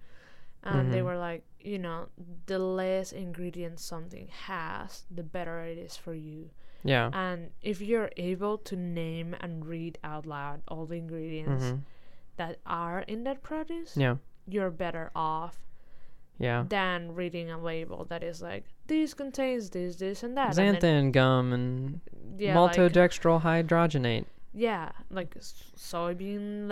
S1: and they
S2: Mhm.
S1: were like, you know, the less ingredients something has, the better it is for you.
S2: Yeah.
S1: And if you're able to name and read out loud all the ingredients
S2: hmm
S1: that are in that produce,
S2: Yeah.
S1: you're better off
S2: Yeah.
S1: than reading a label that is like this contains this, this, and that. and then-
S2: Xanthan gum and
S1: yeah, like,
S2: hydrogenate.
S1: yeah, like soybean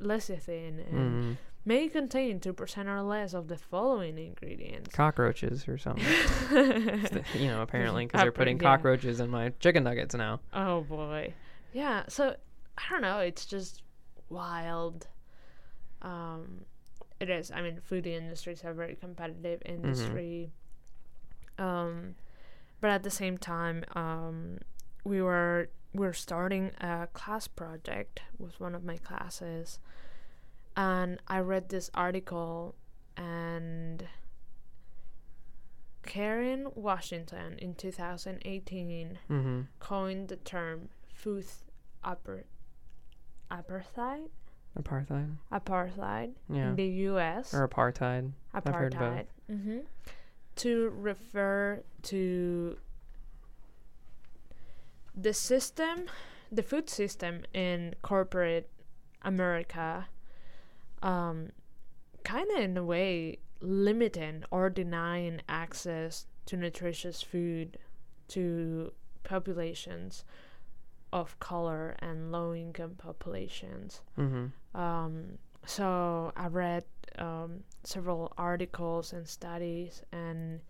S1: lecithin and
S2: Mm.
S1: May contain two percent or less of the following ingredients.
S2: Cockroaches or something. You know, apparently, because they're putting
S1: yeah.
S2: cockroaches in my chicken nuggets now.
S1: oh boy, yeah. So I don't know. It's just wild. Um, it is. I mean, food industry is a very competitive industry. Um, but at the same time, um, we were we're starting a class project with one of my classes, and I read this article, and Karen Washington in 2018
S2: Mm-hmm.
S1: coined the term food upper apartheid
S2: Apartheid.
S1: apartheid
S2: Yeah.
S1: in the U.S.
S2: Or apartheid. apartheid I've heard both.
S1: apartheid hmm to refer to the system, the food system in corporate America, um, kind of in a way limiting or denying access to nutritious food to populations of color and low income populations.
S2: Mm-hmm.
S1: Um, so I read um, several articles and studies, and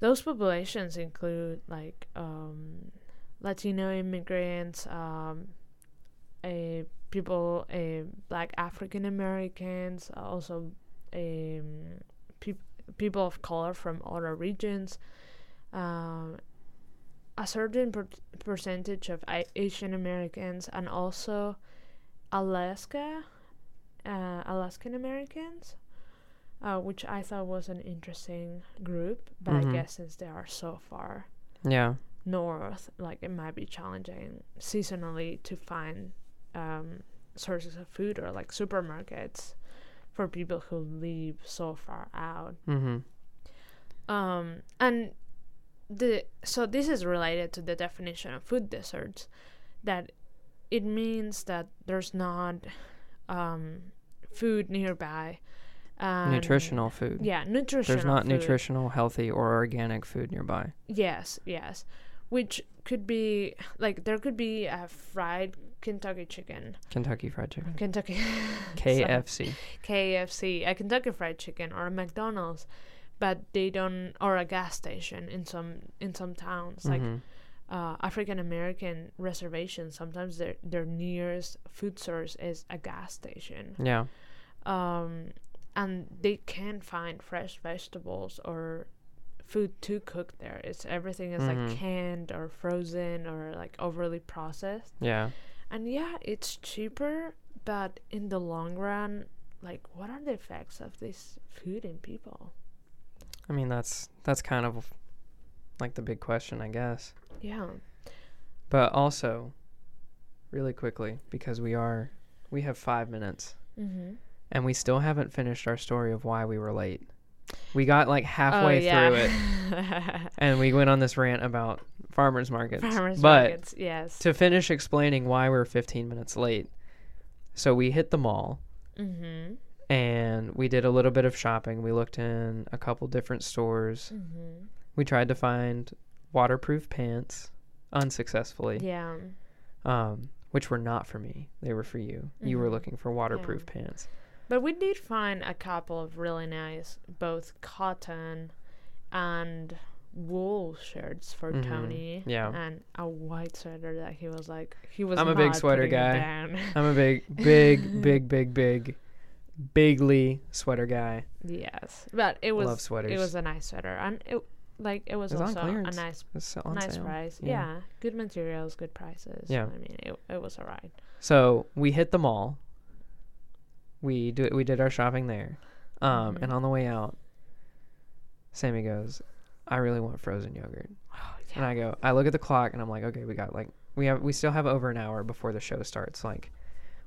S1: those populations include like um, Latino immigrants, um, a people, a Black African Americans, also um, peop people of color from other regions. Um, a certain per- percentage of I- Asian Americans, and also Alaska, uh, Alaskan Americans, uh, which I thought was an interesting group. But
S2: Mhm.
S1: I guess since they are so far
S2: Yeah.
S1: north, like it might be challenging seasonally to find um, sources of food or like supermarkets for people who live so far out.
S2: Mm-hmm.
S1: Um, and the so this is related to the definition of food deserts, that it means that there's not um, food nearby.
S2: nutritional food.
S1: Yeah, nutritional.
S2: There's not
S1: food.
S2: nutritional, healthy, or organic food nearby.
S1: Yes, yes. Which could be like there could be a fried Kentucky chicken,
S2: Kentucky Fried Chicken.
S1: Kentucky
S2: KFC.
S1: KFC, a Kentucky Fried Chicken, or a McDonald's, but they don't, or a gas station in some in some towns like
S2: Mhm.
S1: uh, African American reservations. Sometimes their their nearest food source is a gas station,
S2: Yeah.
S1: um, and they can't find fresh vegetables or food to cook there. It's everything is
S2: Mhm.
S1: like canned or frozen or like overly processed.
S2: Yeah.
S1: And yeah, it's cheaper, but in the long run, like what are the effects of this food in people?
S2: I mean, that's that's kind of like the big question, I guess.
S1: Yeah.
S2: But also, really quickly, because we are, we have five minutes,
S1: Mm-hmm.
S2: and we still haven't finished our story of why we were late. We got like halfway through it, and we went on this rant about farmers markets.
S1: Farmers
S2: but
S1: markets, yes.
S2: to finish explaining why we're 15 minutes late, so we hit the mall
S1: mm-hmm.
S2: and we did a little bit of shopping. We looked in a couple different stores.
S1: Mm-hmm.
S2: We tried to find waterproof pants unsuccessfully,
S1: Yeah.
S2: um, which were not for me. They were for you. You were
S1: Mhm.
S2: looking for waterproof pants.
S1: But we did find a couple of really nice, both cotton and wool shirts for
S2: Mhm.
S1: Tony.
S2: Yeah.
S1: And a white sweater that he was like, he was.
S2: I'm a big sweater guy.
S1: Down.
S2: I'm a big, big, big, big, big, bigly sweater guy.
S1: yes, but it was.
S2: Love sweaters.
S1: It was a nice sweater, and it like it was
S2: It was
S1: also a nice, nice
S2: sale.
S1: price.
S2: Yeah.
S1: Yeah. good materials, good prices.
S2: Yeah.
S1: I mean, it it was alright.
S2: So we hit the mall. We do we did our shopping there, um,
S1: Mhm.
S2: and on the way out, Sami goes, "I really want frozen yogurt,"
S1: Oh,
S2: and I go, I look at the clock and I'm like, "Okay, we got like we have we still have over an hour before the show starts. Like,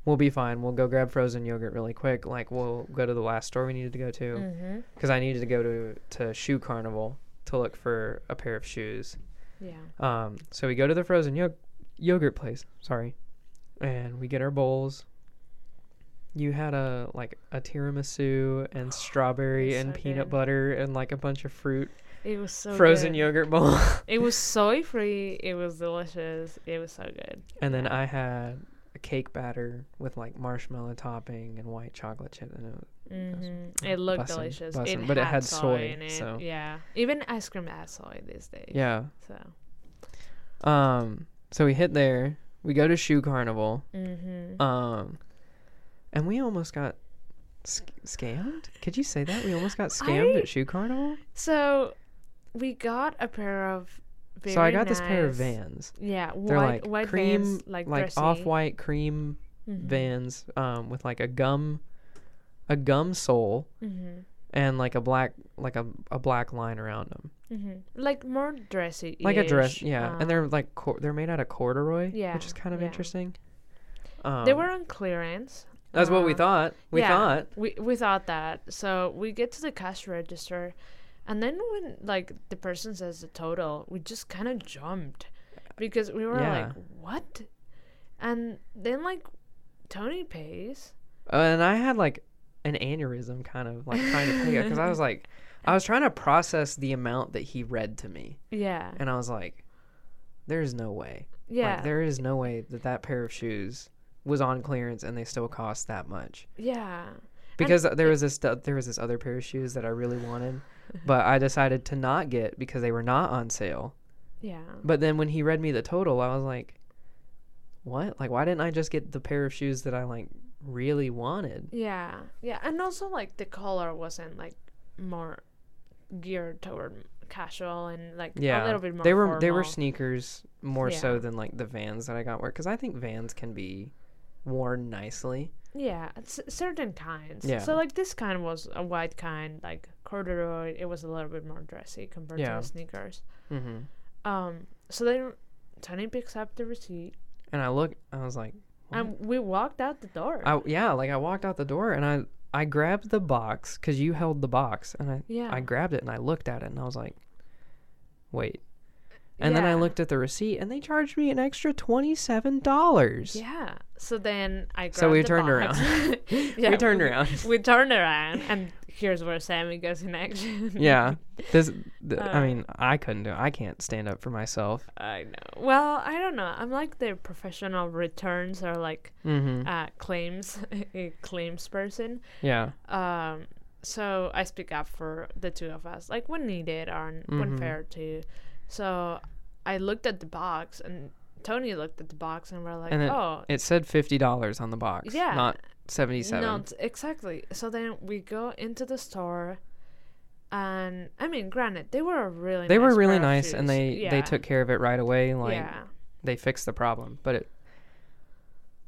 S2: we'll be fine. We'll go grab frozen yogurt really quick. Like, we'll go to the last store we needed to go to
S1: Mm-hmm.
S2: because I needed to go to to Shoe Carnival to look for a pair of shoes.
S1: Yeah.
S2: Um, so we go to the frozen yo- yogurt place. Sorry, and we get our bowls. You had a like a tiramisu and strawberry
S1: was
S2: and
S1: so
S2: peanut
S1: good.
S2: butter and like a bunch of fruit
S1: It was so
S2: frozen
S1: good.
S2: yogurt bowl.
S1: It was soy free. It was delicious. It was so good.
S2: and then I had a cake batter with like marshmallow topping and white chocolate chip and it was,
S1: hmm It looked
S2: bussin',
S1: delicious.
S2: bussin',
S1: it
S2: but it
S1: had
S2: had
S1: soy,
S2: soy,
S1: in it.
S2: so-
S1: Yeah. Even ice cream has soy these days.
S2: yeah.
S1: So.
S2: Um, so we hit there. We go to Shoe Carnival.
S1: Mm-hmm.
S2: Um, and we almost got sc- scammed. Could you say that? We almost got scammed
S1: I-
S2: at Shoe Carnival.
S1: so, we got a pair of. Very
S2: so I got this pair of Vans.
S1: Yeah,
S2: They're
S1: white,
S2: like
S1: white
S2: cream,
S1: Vans, like,
S2: like off-white cream
S1: Mhm.
S2: Vans, um, with like a gum, a gum sole
S1: Mhm.
S2: and like a black, like a, a black line around them,
S1: Mhm. Like more dressy.
S2: like a dress. Yeah, and they're
S1: um,
S2: like cor- they're made out of corduroy,
S1: Yeah,
S2: which is kind of
S1: yeah.
S2: interesting. Um,
S1: they were on clearance.
S2: That's what we
S1: uh,
S2: thought. We
S1: yeah.
S2: thought.
S1: We we thought that. So we get to the cash register, and then when like the person says the total, we just kind of jumped because we were
S2: Yeah.
S1: like, "What?" And then like Tony pays.
S2: Uh, and I had like an aneurysm kind of like trying to pay it because I was like, I was trying to process the amount that he read to me,
S1: Yeah.
S2: and I was like, there's no way.
S1: Yeah.
S2: Like, there is no way that that pair of shoes was on clearance and they still cost that much.
S1: yeah.
S2: Because there was this there was this other pair of shoes that I really wanted, but I decided to not get because they were not on sale.
S1: Yeah.
S2: But then when he read me the total, I was like, what? Like why didn't I just get the pair of shoes that I like really wanted?
S1: Yeah. Yeah. And also like the color wasn't like more geared toward casual and like
S2: Yeah,
S1: a little bit more
S2: they were they were sneakers more so than like the Vans that I got wear because I think Vans can be worn nicely.
S1: Yeah, it's certain kinds.
S2: Yeah.
S1: So like this kind was a white kind, like corduroy. It was a little bit more dressy compared
S2: Yeah.
S1: to the sneakers.
S2: Mm-hmm.
S1: Um. So then Tony picks up the receipt,
S2: And I look, I was like, what?
S1: and we walked out the door.
S2: I yeah, like I walked out the door and I I grabbed the box because you held the box and I
S1: yeah.
S2: I grabbed it and I looked at it and I was like, wait. And then I looked at the receipt and they charged me an extra twenty seven dollars.
S1: Yeah. So then I.
S2: So we turned
S1: box. yeah,
S2: we turned around.
S1: We turned around, and here's where Sami goes in action.
S2: yeah. This th- I
S1: Uh,
S2: mean, I couldn't do it. I can't stand up for myself.
S1: I know. Well, I don't know. I'm like the professional returns or like
S2: Mm-hmm.
S1: uh, claims a claims person.
S2: yeah.
S1: Um, so I speak up for the two of us, like when needed or when
S2: Mhm.
S1: fair to. So I looked at the box, and Tony looked at the box, and we're like,
S2: And it-
S1: "Oh,
S2: It said fifty dollars on the box.
S1: Yeah.
S2: Not seventy seven.
S1: no, exactly." So then we go into the store, and I mean, granted, they were a really
S2: they
S1: nice
S2: were really nice and they they
S1: Yeah.
S2: took care of it right away. Like
S1: yeah,
S2: they fixed the problem. But it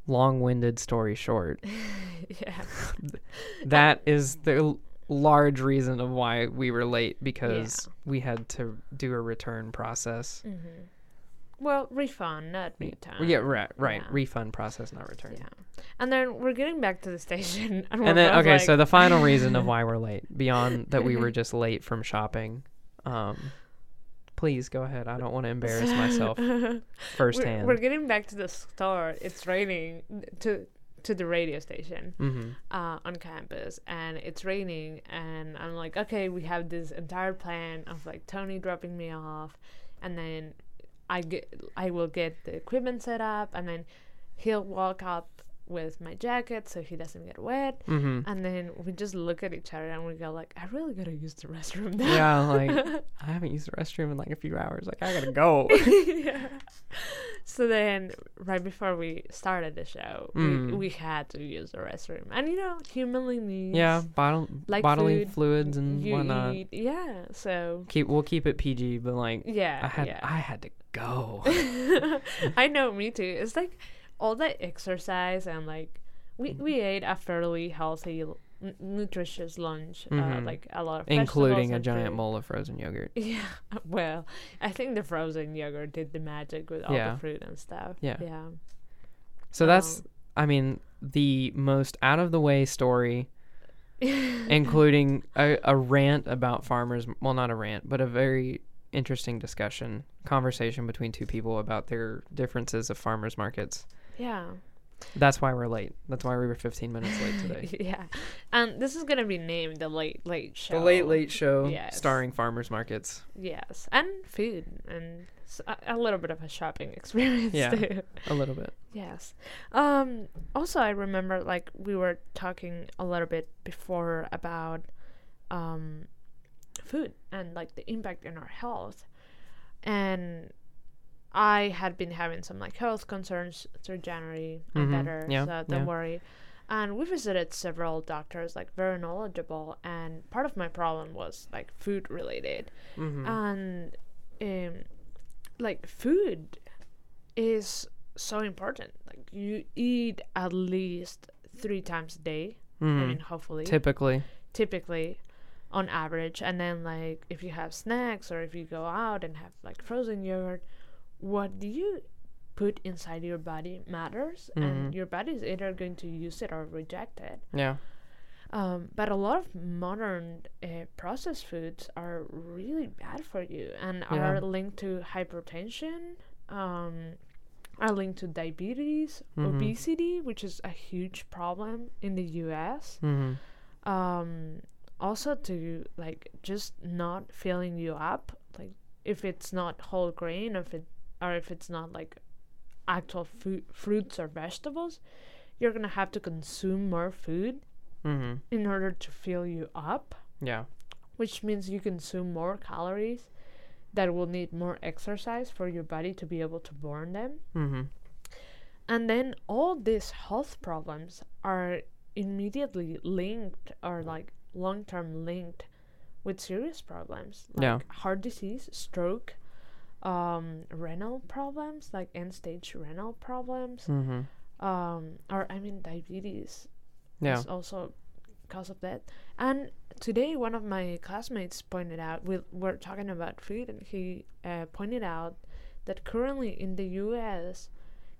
S2: long winded story short.
S1: yeah,
S2: That is the large reason of why we were late because we had to do a return process.
S1: Mm-hmm. Well, refund, not return.
S2: Yeah, right, right.
S1: Yeah.
S2: Refund process, not return.
S1: Yeah. And then we're getting back to the station. And,
S2: And then okay,
S1: like,
S2: so the final reason of why we're late, beyond that we were just late from shopping, um, please go ahead. I don't want to embarrass myself
S1: we're,
S2: firsthand.
S1: we're getting back to the store. It's raining to to the radio station
S2: mm-hmm.
S1: uh, on campus, and it's raining. And I'm like, okay, we have this entire plan of like Tony dropping me off, and then I get I will get the equipment set up, and then he'll walk up with my jacket so he doesn't get wet.
S2: Mm-hmm.
S1: And then we just look at each other and we go like, I really gotta use the restroom now.
S2: Yeah, like I haven't used the restroom in like a few hours. Like I gotta go.
S1: yeah. So then, right before we started the show, we,
S2: Mm.
S1: we had to use the restroom, and you know, humanly needs.
S2: yeah, bottle,
S1: Like
S2: bodily
S1: food,
S2: fluids and whatnot.
S1: eat. Yeah. So.
S2: Keep we'll keep it PG, but like
S1: Yeah.
S2: I had
S1: yeah.
S2: I had to go.
S1: I know, me too. It's like all that exercise and like we we ate a fairly healthy, n- nutritious lunch. Uh,
S2: Mhm.
S1: like a lot of
S2: including a giant
S1: fruit.
S2: bowl of frozen yogurt.
S1: Yeah, well, I think the frozen yogurt did the magic with all
S2: Yeah.
S1: the fruit and stuff.
S2: Yeah.
S1: Yeah.
S2: So that's
S1: Um,
S2: I mean the most out of the way story including a, a rant about farmers well not a rant but a very interesting discussion conversation between two people about their differences of farmers markets
S1: yeah.
S2: that's why we're late that's why we were 15 minutes late today
S1: yeah. And this is gonna be named the late late show.
S2: the late late show
S1: Yes.
S2: starring farmers markets
S1: Yes, and food and a little bit of a shopping experience
S2: Yeah.
S1: too.
S2: a little bit
S1: Yes. Um. Also, I remember like we were talking a little bit before about um food and like the impact in our health, and I had been having some like health concerns through January. I'm
S2: Mhm,
S1: better,
S2: yeah,
S1: so don't
S2: yeah.
S1: worry. And we visited several doctors, like very knowledgeable, and part of my problem was like food related
S2: mm-hmm.
S1: and um, like food is so important like you eat at least three times a day i mean hopefully
S2: Mm-hmm. typically
S1: typically on average and then like if you have snacks or if you go out and have like frozen yogurt what do you put inside your body matters
S2: Mhm.
S1: and your body is either going to use it or reject it
S2: yeah
S1: um, but a lot of modern uh, processed foods are really bad for you and
S2: Yeah.
S1: are linked to hypertension, um, are linked to diabetes,
S2: Mhm.
S1: obesity, which is a huge problem in the US.
S2: mm-hmm.
S1: Um, also to like just not filling you up, like if it's not whole grain, if it or if it's not like actual fu- fruits or vegetables, you're gonna have to consume more food
S2: Mm-hmm.
S1: in order to fill you up,
S2: yeah
S1: which means you consume more calories that will need more exercise for your body to be able to burn them.
S2: mm-hmm.
S1: And then all these health problems are immediately linked or like long term linked with serious problems like
S2: Yeah.
S1: heart disease, stroke, um, renal problems like end stage renal problems,
S2: Mm-hmm.
S1: um, or I mean diabetes
S2: yeah
S1: is also cause of that. And today, one of my classmates pointed out we were talking about food, and he uh, pointed out that currently in the U.S.,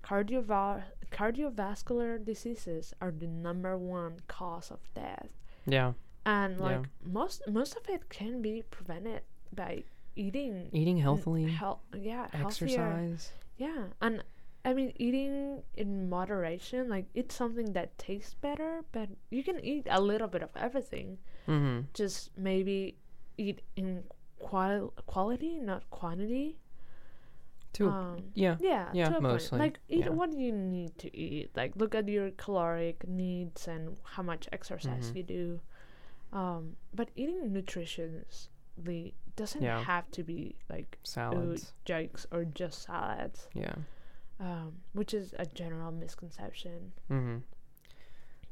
S1: cardiova- cardiovascular diseases are the number one cause of death,
S2: yeah
S1: and
S2: Yeah.
S1: like most most of it can be prevented by eating
S2: eating healthily
S1: hel- yeah, healthier.
S2: exercise
S1: Yeah, and I mean eating in moderation, like it's something that tastes better, but you can eat a little bit of everything.
S2: mm-hmm.
S1: Just maybe eat in qual- quality, not quantity.
S2: to
S1: Um,
S2: yeah
S1: yeah,
S2: yeah,
S1: to a
S2: mostly.
S1: Like eat
S2: yeah.
S1: what you need to eat. Like look at your caloric needs and how much exercise
S2: Mhm.
S1: you do. Um, but eating nutritiously doesn't
S2: Yeah.
S1: have to be like
S2: salads
S1: jokes or just salads
S2: yeah
S1: um, which is a general misconception.
S2: mm-hmm.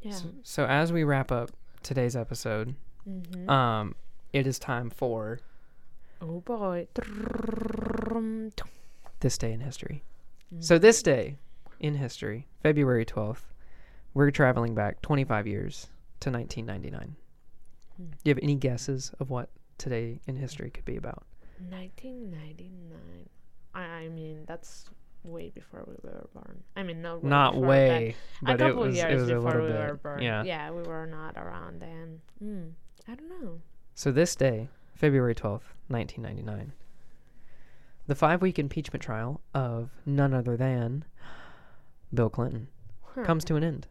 S1: Yeah.
S2: So, so as we wrap up today's episode,
S1: mm-hmm.
S2: um, it is time for
S1: oh boy.
S2: this day in history.
S1: Mm.
S2: So this day in history, February twelfth, we're traveling back 25 years to 1999.
S1: Hmm.
S2: Do you have any guesses of what today in history could be about?
S1: 1999. I, I mean, that's way before we were born. I mean, not way
S2: Not
S1: before, but
S2: way,
S1: a
S2: but it
S1: couple
S2: was,
S1: years
S2: it was
S1: before we
S2: bit.
S1: were born.
S2: Yeah.
S1: yeah, we were not around then. Hmm. I don't know.
S2: So this day, February 12th, 1999, the five-week impeachment trial of none other than Bill Clinton
S1: Huh.
S2: comes to an end,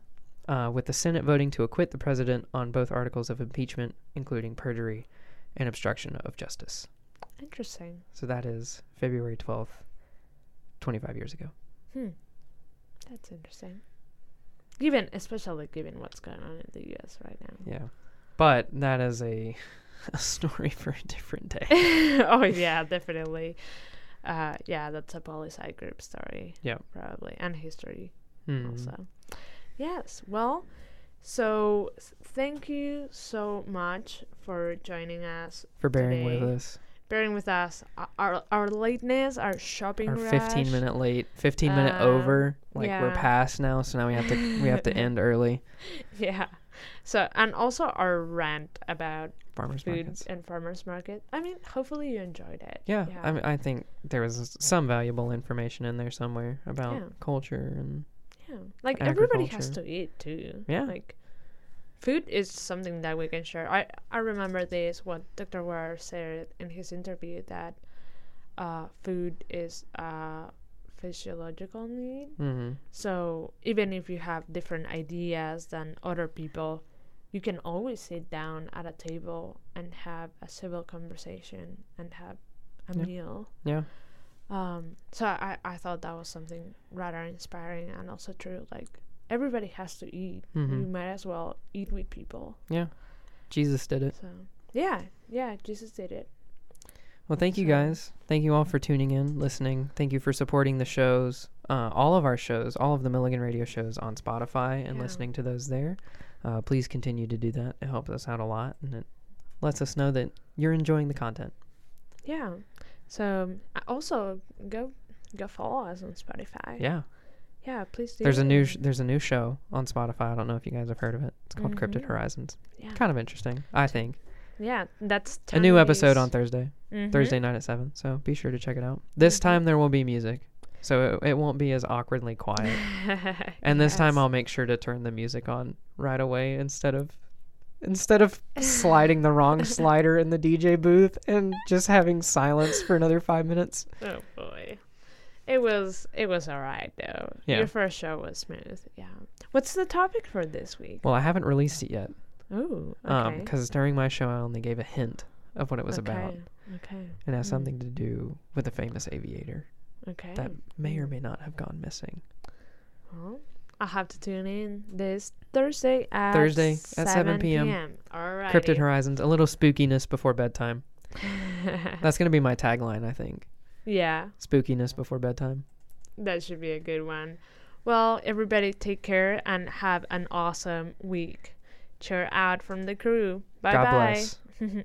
S2: uh, with the Senate voting to acquit the president on both articles of impeachment, including perjury and obstruction of justice.
S1: Interesting.
S2: So that is February 12th, 25 years ago.
S1: Hmm. That's interesting. Given, especially given what's going on in the U.S. right now.
S2: Yeah. But that is a, a story for a different day.
S1: oh yeah, definitely. Uh, yeah, that's a poli sci group story.
S2: Yeah.
S1: Probably and history
S2: Hmm.
S1: also. Yes. Well, so thank you so much for joining us,
S2: For bearing with us.
S1: bearing with us. Our our lateness, our shopping
S2: Our
S1: rush.
S2: 15 minute late, 15 minute
S1: Um,
S2: over. Like we're past now, so now we have to we have to end early.
S1: Yeah. So and also our rant about
S2: Farmers
S1: food
S2: markets.
S1: and farmers market. I mean, hopefully you enjoyed it.
S2: Yeah, I mean, I think there was some valuable information in there somewhere about
S1: Yeah.
S2: culture and
S1: Yeah, like everybody has to eat too.
S2: Yeah.
S1: like food is something that we can share. I I remember this what Dr. Ware said in his interview that uh, food is a physiological need.
S2: hmm
S1: So even if you have different ideas than other people, you can always sit down at a table and have a civil conversation and have a
S2: Yeah.
S1: meal.
S2: yeah,
S1: Um, so I, I thought that was something rather inspiring and also true. Like everybody has to eat.
S2: Mhm.
S1: You might as well eat with people.
S2: yeah. Jesus did it.
S1: So yeah, yeah, Jesus did it.
S2: Well, thank you guys. Thank you all for tuning in, listening. Thank you for supporting the shows, uh, all of our shows, all of the Milligan Radio shows on Spotify and
S1: Yeah.
S2: listening to those there. Uh, please continue to do that. It helps us out a lot and it lets us know that you're enjoying the content.
S1: Yeah. So um, also go go follow us on Spotify.
S2: Yeah.
S1: Yeah, please do.
S2: There's a new sh- there's a new show on Spotify. I don't know if you guys have heard of it. It's called Cryptid
S1: Mhm.
S2: Horizons.
S1: yeah.
S2: Kind of interesting, I think.
S1: yeah, that's
S2: A new episode on Thursday,
S1: Mhm.
S2: Thursday night at seven. So be sure to check it out. This
S1: Mhm.
S2: time there will be music, so it, it won't be as awkwardly quiet. And this time I'll make sure to turn the music on right away instead of instead of sliding the wrong slider in the DJ booth and just having silence for another five minutes.
S1: Oh boy. It was it was alright though.
S2: Yeah.
S1: Your first show was smooth. Yeah. What's the topic for this week?
S2: Well, I haven't released it yet,
S1: Oh,
S2: um,
S1: okay.
S2: because during my show I only gave a hint of what it was about.
S1: Okay. Okay.
S2: It has
S1: Mm.
S2: something to do with a famous aviator
S1: Okay.
S2: that may or may not have gone missing.
S1: Well, I'll have to tune in this Thursday at
S2: Thursday at 7 p.m.
S1: All right.
S2: Cryptid Horizons, a little spookiness before bedtime. That's gonna be my tagline, I think.
S1: yeah,
S2: Spookiness before bedtime.
S1: that should be a good one. Well, everybody take care and have an awesome week. Cheer out from the crew. Bye
S2: God
S1: bye.
S2: bless.